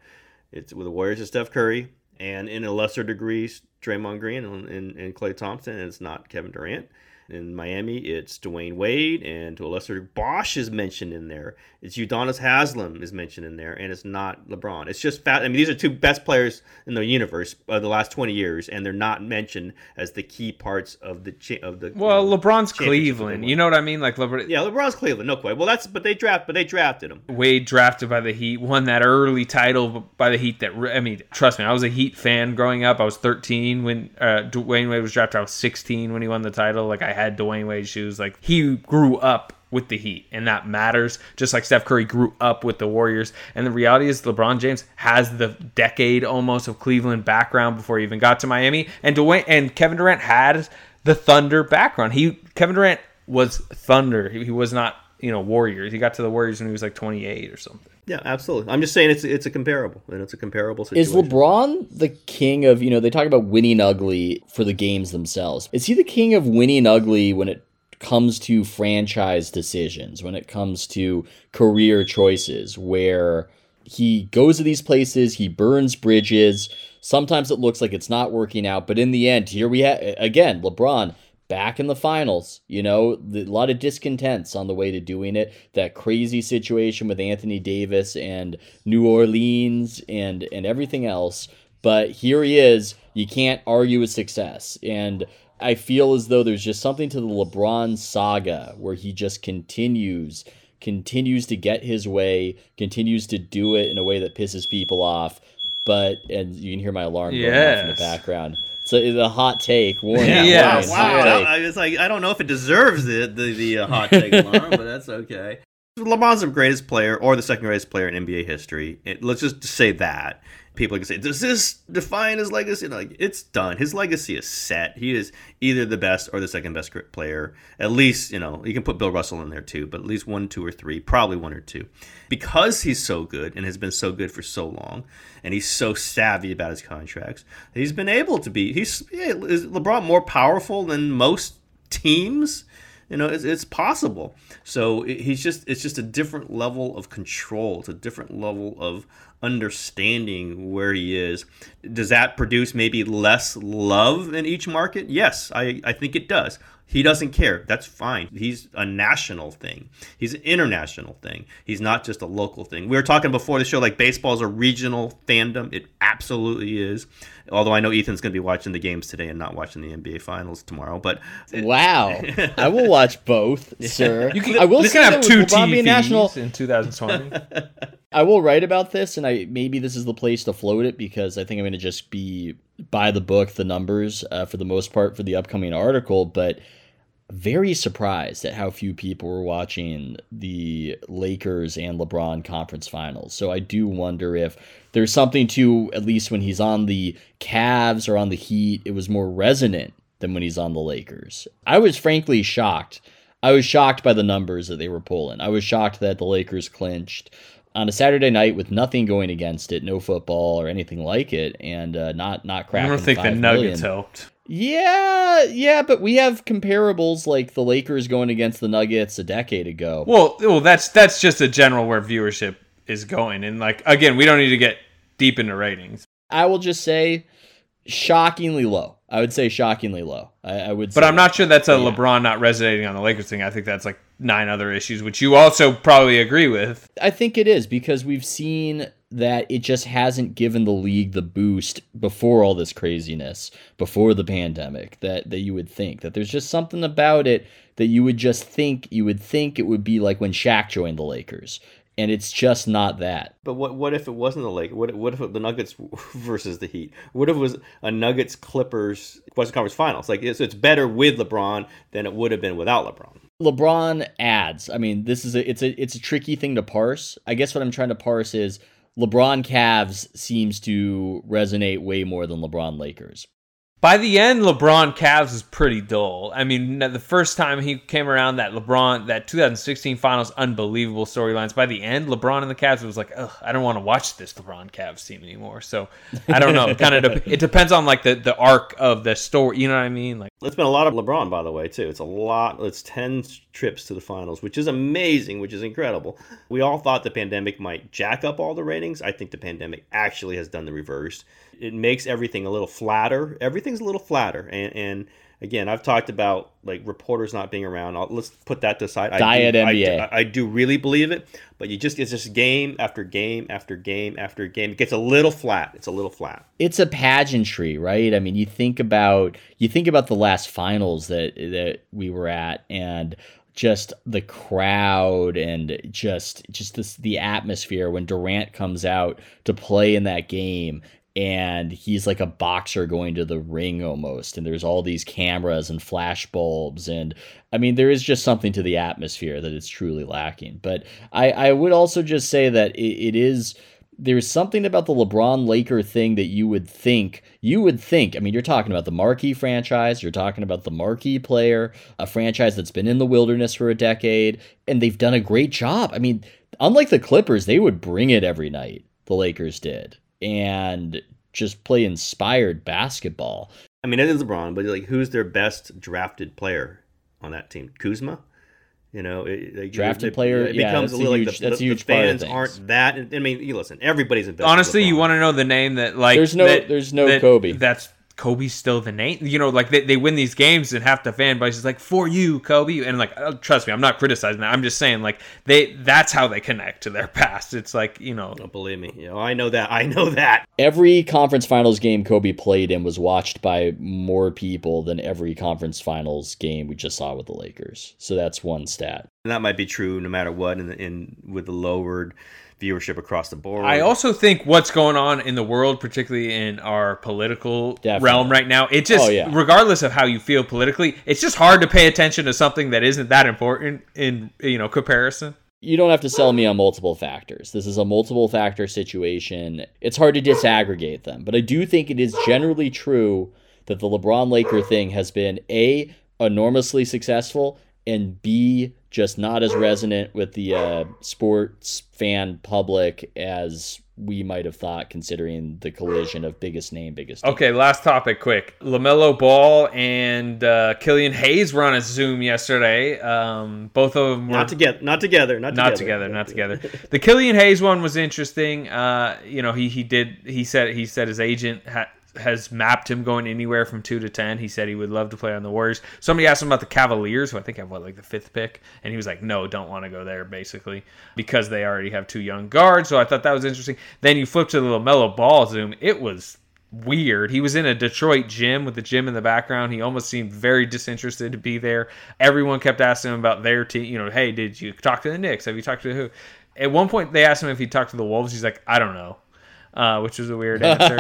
It's with the Warriors of Steph Curry, and in a lesser degree, Draymond Green and, and, and Klay Thompson, and it's not Kevin Durant. In Miami, it's Dwyane Wade, and to a lesser Bosh is mentioned in there. It's Udonis Haslem is mentioned in there, and it's not LeBron. It's just fat. I mean, these are two best players in the universe of the last twenty years, and they're not mentioned as the key parts of the cha- of the. Well, know, LeBron's Cleveland. You know what I mean? Like LeBron. Yeah, LeBron's Cleveland. No question. Well, that's but they draft, but they drafted him. Wade drafted by the Heat, won that early title by the Heat. That I mean, trust me, I was a Heat fan growing up. I was 13 when uh, Dwyane Wade was drafted. I was 16 when he won the title. Like I had Dwyane Wade shoes. Like he grew up with the Heat, and that matters. Just like Steph Curry grew up with the Warriors, and the reality is LeBron James has the decade almost of Cleveland background before he even got to Miami, and Dwyane and Kevin Durant had the Thunder background. He Kevin Durant was Thunder. He, he was not you know Warriors. He got to the Warriors when he was like 28 or something. Yeah, absolutely. I'm just saying it's it's a comparable, and it's a comparable situation. Is LeBron the king of, you know, they talk about winning ugly for the games themselves. Is he the king of winning ugly when it comes to franchise decisions, when it comes to career choices, where he goes to these places, he burns bridges. Sometimes it looks like it's not working out, but in the end, here we have again LeBron back in the finals. You know, a lot of discontents on the way to doing it. That crazy situation with Anthony Davis and New Orleans and and everything else. But here he is. You can't argue with success. And I feel as though there's just something to the LeBron saga where he just continues continues to get his way, continues to do it in a way that pisses people off. But and you can hear my alarm going off in the background. So it's a hot take. Warning. Yeah, Yes. wow, wow. warning. That- I was like, I don't know if it deserves it, the, the uh, hot take alarm, but that's okay. LeBron's the greatest player or the second greatest player in NBA history. It, let's just say that. People can say, does this define his legacy? Like, it's done. His legacy is set. He is either the best or the second best player. At least, you know, you can put Bill Russell in there too, but at least one, two, or three, probably one or two. Because he's so good and has been so good for so long, and he's so savvy about his contracts, he's been able to be. He's yeah, is LeBron more powerful than most teams? You know, it's, it's possible. So he's just it's just a different level of control. It's a different level of understanding where he is. Does that produce maybe less love in each market? Yes, I, I think it does. He doesn't care. That's fine. He's a national thing. He's an international thing. He's not just a local thing. We were talking before the show like baseball is a regional fandom. It absolutely is. Although I know Ethan's going to be watching the games today and not watching the NBA finals tomorrow, but Wow. I will watch both, sir. You can, I will say have two with LeBron TVs national. in 2020. I will write about this, and I maybe this is the place to float it because I think I'm going to just be by the book, the numbers uh, for the most part for the upcoming article. But very surprised at how few people were watching the Lakers and LeBron conference finals. So I do wonder if there's something to at least when he's on the Cavs or on the Heat, it was more resonant than when he's on the Lakers. I was frankly shocked. I was shocked by the numbers that they were pulling. I was shocked that the Lakers clinched on a Saturday night with nothing going against it, no football or anything like it, and uh, not not I don't think the 5 Nuggets million. helped. Yeah, yeah, but we have comparables like the Lakers going against the Nuggets a decade ago. Well, well, that's that's just a general where viewership is going, and like again, we don't need to get deep into ratings. I will just say, shockingly low. I would say shockingly low. I, I would, But I'm not sure that's a Yeah. LeBron not resonating on the Lakers thing. I think that's like nine other issues, which you also probably agree with. I think it is because we've seen that it just hasn't given the league the boost before all this craziness, before the pandemic, that, that you would think. That there's just something about it that you would just think you would think it would be like when Shaq joined the Lakers. And it's just not that. But what what if it wasn't the Lake? What what if the Nuggets versus the Heat? What if it was a Nuggets Clippers Western Conference Finals? Like it's, it's better with LeBron than it would have been without LeBron. LeBron adds. I mean, this is a it's a it's a tricky thing to parse. I guess what I'm trying to parse is LeBron Cavs seems to resonate way more than LeBron Lakers. By the end, LeBron Cavs was pretty dull. I mean, the first time he came around, that LeBron, that 2016 Finals, unbelievable storylines. By the end, LeBron and the Cavs was like, ugh, I don't want to watch this LeBron Cavs team anymore. So I don't know. It kind of de- it depends on like the the arc of the story. You know what I mean? Like It's been a lot of LeBron, by the way, too. It's a lot. It's ten trips to the finals, which is amazing, which is incredible. We all thought the pandemic might jack up all the ratings. I think the pandemic actually has done the reverse. It makes everything a little flatter. Everything's a little flatter, and and again, I've talked about like reporters not being around. I'll, let's put that to the side. I Diet do, NBA. I, I do really believe it, but you just it's just game after game after game after game. It gets a little flat. It's a little flat. It's a pageantry, right? I mean, you think about you think about the last finals that that we were at and just the crowd and just just this the atmosphere when Durant comes out to play in that game and he's like a boxer going to the ring almost and there's all these cameras and flash bulbs and i mean there is just something to the atmosphere that is truly lacking but i i would also just say that it, it is there's something about the LeBron Laker thing that you would think you would think. I mean, you're talking about the marquee franchise, you're talking about the marquee player, a franchise that's been in the wilderness for a decade, and they've done a great job. I mean, unlike the Clippers, they would bring it every night. The Lakers did, and just play inspired basketball. I mean, it is LeBron, but like, who's their best drafted player on that team? Kuzma. You know, it, like, drafted it, player. It yeah, becomes that's a little huge, like the, that's the, a huge the fans aren't that. I mean, you listen, everybody's invested. Honestly, in you want to know the name that like There's no- that- there's no that- Kobe. That's Kobe's still the name. You know, like they, they win these games and half the fan base is like for you, Kobe, and like uh, trust me, I'm not criticizing that. I'm just saying like they that's how they connect to their past. It's like you know, Don't believe me. You know, I know that. I know that. Every conference finals game Kobe played in was watched by more people than every conference finals game we just saw with the Lakers. So that's one stat. And that might be true no matter what. In, in with the lowered viewership across the board. I also think what's going on in the world, particularly in our political Definitely. realm right now, it just, Oh, yeah. regardless of how you feel politically, it's just hard to pay attention to something that isn't that important in you know comparison. You don't have to sell me on multiple factors. This is a multiple factor situation. It's hard to disaggregate them, but I do think it is generally true that the LeBron Laker thing has been A, enormously successful, and B, just not as resonant with the uh, sports fan public as we might have thought, considering the collision of biggest name, biggest. team. Okay, last topic, quick. LaMelo Ball and uh, Killian Hayes were on a Zoom yesterday. Um, both of them were not together. Not together. Not together. not together, not together. The Killian Hayes one was interesting. Uh, you know, he he did he said he said his agent ha- has mapped him going anywhere from two to ten. He said he would love to play on the Warriors. Somebody asked him about the Cavaliers, who I think have what like the fifth pick, and he was like, no, don't want to go there, basically because they already have two young guards. So I thought that was interesting. Then you flip to the LaMelo Ball Zoom. It was weird. He was in a Detroit gym with the gym in the background. He almost seemed very disinterested to be there. Everyone kept asking him about their team. You know, hey, did you talk to the Knicks? Have you talked to who? At one point, they asked him if he talked to the Wolves. He's like, I don't know, uh, which was a weird answer.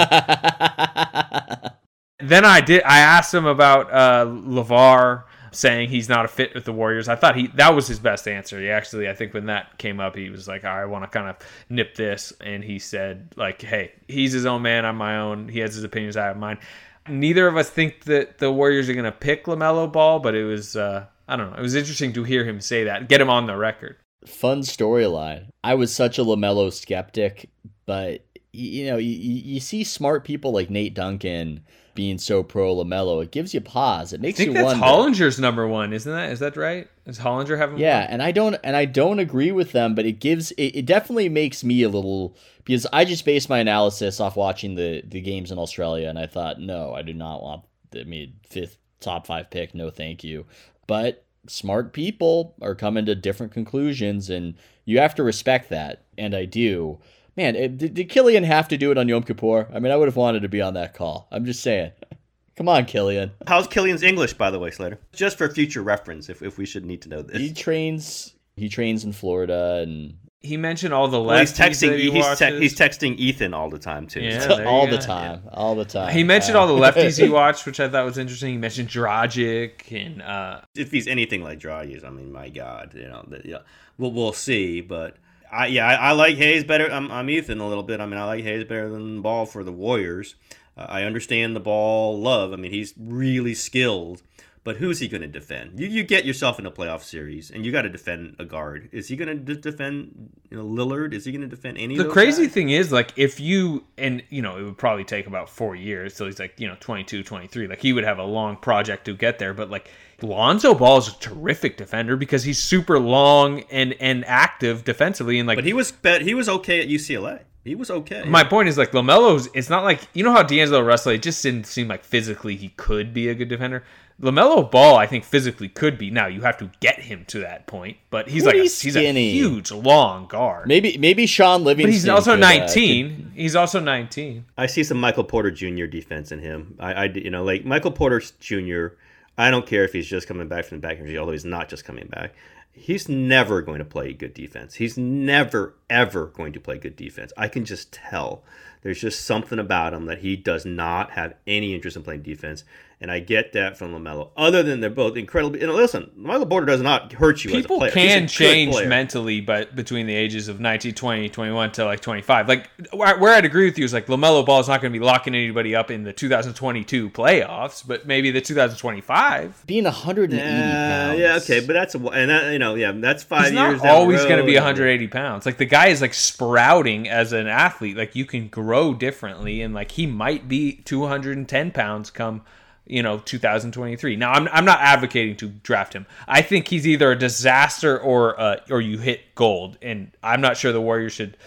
then I did. I asked him about uh, LaVar saying he's not a fit with the Warriors. I thought he that was his best answer. He actually, I think when that came up, he was like, I want to kind of nip this, and he said like, Hey, he's his own man. I'm my own. He has his opinions. I have mine. Neither of us think that the Warriors are going to pick LaMelo Ball, but it was uh, I don't know. It was interesting to hear him say that, get him on the record. fun storyline. I was such a LaMelo skeptic, but you know, you, you see smart people like Nate Duncan being so pro LaMelo. It gives you pause. It I makes think you that's wonder. Hollinger's number one, isn't that? Is that right? Is Hollinger having? Yeah, and I don't and I don't agree with them, but it gives it, it definitely makes me a little because I just based my analysis off watching the the games in Australia, and I thought, no, I do not want the I mean, fifth top five pick. No, thank you. But smart people are coming to different conclusions, and you have to respect that, and I do. Man, it, did, did Killian have to do it on Yom Kippur? I mean, I would have wanted to be on that call. I'm just saying. Come on, Killian. How's Killian's English, by the way, Slater? Just for future reference, if, if we should need to know this. He trains. He trains in Florida, and He mentioned all the Well, he's lefties texting. that he he's, te- watches. he's texting Ethan all the time too. Yeah, so- all the go. time, all the time. He mentioned Uh, all the lefties he watched, which I thought was interesting. He mentioned Dragic and uh, if he's anything like Dragic, I mean, my God, you know, that, yeah, we'll we'll see. But I yeah, I, I like Hayes better. I'm, I'm Ethan a little bit. I mean, I like Hayes better than Ball for the Warriors. Uh, I understand the Ball love. I mean, he's really skilled. But who's he going to defend? You, you get yourself in a playoff series, and you got to defend a guard. Is he going to defend you know, Lillard? Is he going to defend any? the crazy guys? thing is like if you and you know it would probably take about four years till he's like you know 22 23 like he would have a long project to get there but like lonzo ball is a terrific defender because he's super long and and active defensively and like But he was bet he was okay at UCLA. He was okay. my point is like LaMelo's. It's not like you know how D'Angelo Russell. It just didn't seem like physically he could be a good defender. LaMelo Ball, I think physically could be. Now you have to get him to that point, but he's like a, Pretty he's a huge long guard. maybe maybe Shaun Livingston. but he's also could, uh, 19. he's also 19. I see some Michael Porter Jr. defense in him. I, I you know, like Michael Porter Jr. I don't care if he's just coming back from the back injury, although he's not just coming back. he's never going to play good defense. He's never ever going to play good defense. I can just tell. There's just something about him that he does not have any interest in playing defense. And I get that from LaMelo. Other than they're both incredibly. And listen, Michael Porter does not hurt you People as a player. can change mentally, but between the ages of 19, 20, 21 to like 25. Like, where, where I'd agree with you is like LaMelo Ball is not going to be locking anybody up in the 2022 playoffs, but maybe the 2025. Being 180 Yeah, pounds. yeah, okay, but that's a, and that you know, yeah, that's five He's years. not down always going to be 180 pounds. Like the guy is like sprouting as an athlete. Like you can grow differently, and like he might be 210 pounds come, you know, 2023. Now I'm I'm not advocating to draft him. I think he's either a disaster or uh, or you hit gold, and I'm not sure the Warriors should,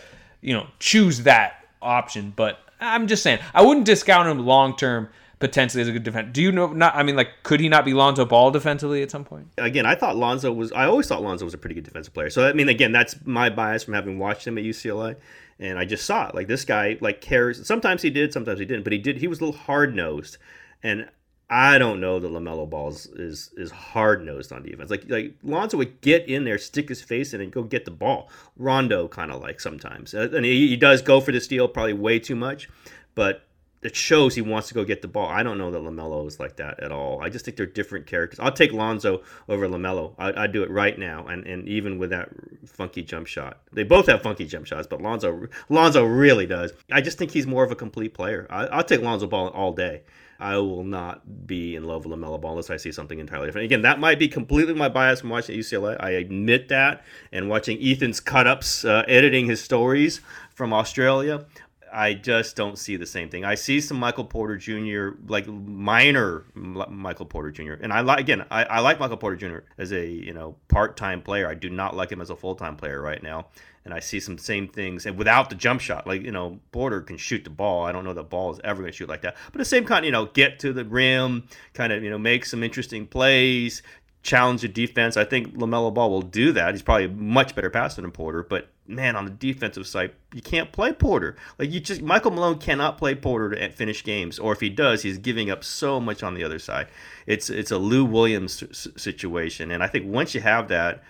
you know, choose that option. But I'm just saying I wouldn't discount him long term. Potentially as a good defense. Do you know? Not. I mean, like, could he not be Lonzo Ball defensively at some point? again, I thought Lonzo was. I always thought Lonzo was a pretty good defensive player. So I mean, again, that's my bias from having watched him at UCLA, and I just saw it. Like this guy, like cares. Sometimes he did, sometimes he didn't, but he did. He was a little hard nosed, and I don't know that LaMelo Ball is is, hard nosed on defense. Like like Lonzo would get in there, stick his face in, and go get the ball. Rondo kind of like sometimes, Uh, and he, he does go for the steal, probably way too much, but it shows he wants to go get the ball. I don't know that LaMelo is like that at all. I just think they're different characters. I'll take Lonzo over LaMelo. I, I'd do it right now, and, and even with that funky jump shot, they both have funky jump shots, but Lonzo Lonzo really does. I just think he's more of a complete player. I, I'll take Lonzo Ball all day. I will not be in love with LaMelo Ball unless I see something entirely different. Again, that might be completely my bias from watching UCLA. I admit that, and watching Ethan's cut ups, uh, editing his stories from Australia. I just don't see the same thing. I see some Michael Porter Jr. like minor Michael Porter Jr. and I like again I, I like Michael Porter Jr. as a you know part time player. I do not like him as a full time player right now. And I see some same things and without the jump shot. Like you know Porter can shoot the ball. I don't know that ball is ever going to shoot like that. But the same kind, you know, get to the rim, kind of you know make some interesting plays, challenge the defense. I think LaMelo Ball will do that. He's probably a much better passer than Porter, but man, on the defensive side, you can't play Porter. Like you just Michael Malone cannot play Porter to finish games, or if he does, he's giving up so much on the other side. It's it's a Lou Williams situation, and I think once you have that,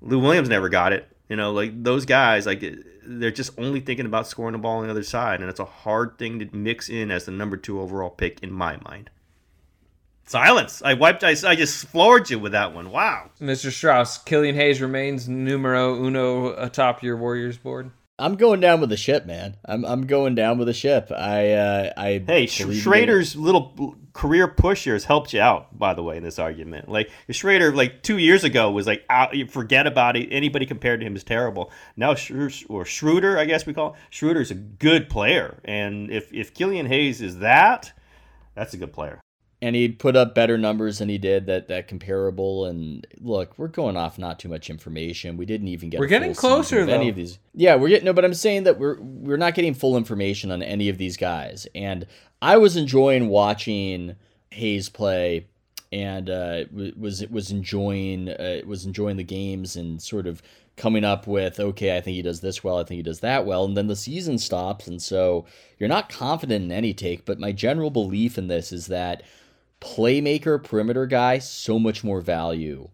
Lou Williams never got it. You know, like those guys, like they're just only thinking about scoring the ball on the other side, and it's a hard thing to mix in as the number two overall pick in my mind. Silence. I wiped. I, I just floored you with that one. Wow. Mr. Strauss, Killian Hayes remains numero uno atop your Warriors board. I'm going down with the ship, man. I'm I'm going down with the ship. I uh, I Hey, Sch- believe in Schrader's little career push here has helped you out, by the way, in this argument. Like Schrader, like two years ago, was like, out, you forget about it. Anybody compared to him is terrible. Now, Sch- or Schroeder, I guess we call it, Schroeder's a good player, and if if Killian Hayes is that, that's a good player. And he put up better numbers than he did that that comparable. And look we're going off not too much information. We didn't even get We're getting closer, of any of these. Yeah we're getting no but i'm saying that we're we're not getting full information on any of these guys. And i was enjoying watching hayes play and uh, was was enjoying uh, was enjoying the games and sort of coming up with okay I think he does this well I think he does that well. And then the season stops. And so you're not confident in any take but my general belief in this is that playmaker perimeter guy so much more value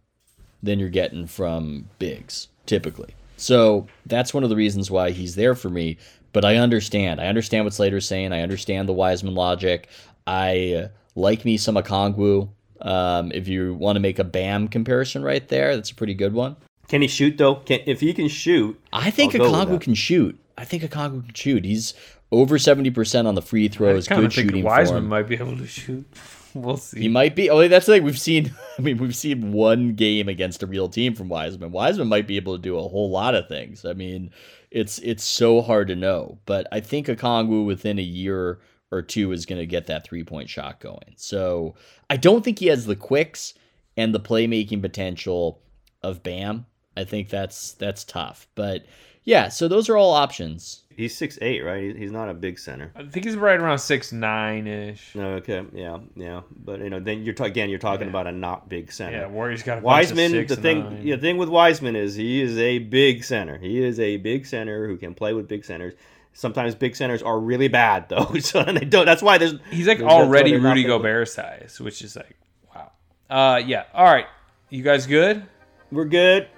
than you're getting from bigs typically so that's one of the reasons why he's there for me but I understand I understand what Slater's saying I understand the Wiseman logic I uh, like me some Okongwu um, if you want to make a Bam comparison right there, that's a pretty good one. Can he shoot though? Can if he can shoot? I think I'll Okongwu can shoot. I think Okongwu can shoot. He's over seventy percent on the free throws. kind Good think shooting for Wiseman him. might be able to shoot. We'll see. He might be. Oh, that's thing. We've seen. I mean, we've seen one game against a real team from Wiseman. Wiseman might be able to do a whole lot of things. I mean, it's it's so hard to know. But I think Okongwu within a year or two is going to get that three point shot going. So I don't think he has the quicks and the playmaking potential of Bam. I think that's that's tough. But yeah, so those are all options. He's six eight, right? He's not a big center. I think he's right around six nine ish. No, okay, yeah, yeah, but you know, then you're ta- again, you're talking about a not big center. Yeah, Warriors got a bunch of Wiseman. six The thing, nine. yeah, the thing with Wiseman is he is a big center. He is a big center who can play with big centers. Sometimes big centers are really bad though, so they don't. That's why there's He's like there's- already Rudy gonna- Gobert size, which is like wow. Uh, yeah. All right, you guys good? We're good.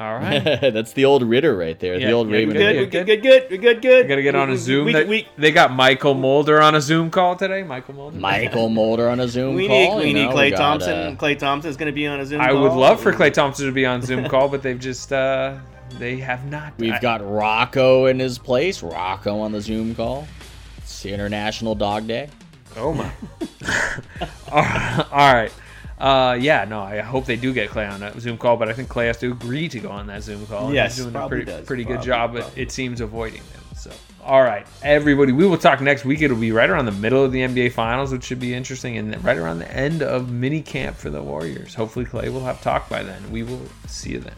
All right. That's the old Ritter right there. Yeah, the old yeah, Raymond. good, Ritter. Good, good, good, good, We're good, good. We gotta get on a Zoom. We, they, we, they got Mychal Mulder on a Zoom call today. Mychal Mulder. Mychal Mulder on a Zoom we call. need, we you need know, Klay got, Thompson. uh, Klay Thompson's going to be on a Zoom I call. would love for Klay Thompson to be on Zoom call, but they've just uh they have not. We've I- got Rocco in his place. Rocco on the Zoom call. It's International Dog Day. Oh my. All right. Uh, yeah, no, I hope they do get Klay on that Zoom call, but I think Klay has to agree to go on that Zoom call. Yes, he's doing a pretty, does. pretty good Probably, job, but it seems avoiding them. So, all right, everybody, we will talk next week. It'll be right around the middle of the NBA Finals, which should be interesting, and right around the end of mini camp for the Warriors. Hopefully, Klay will have talk by then. We will see you then.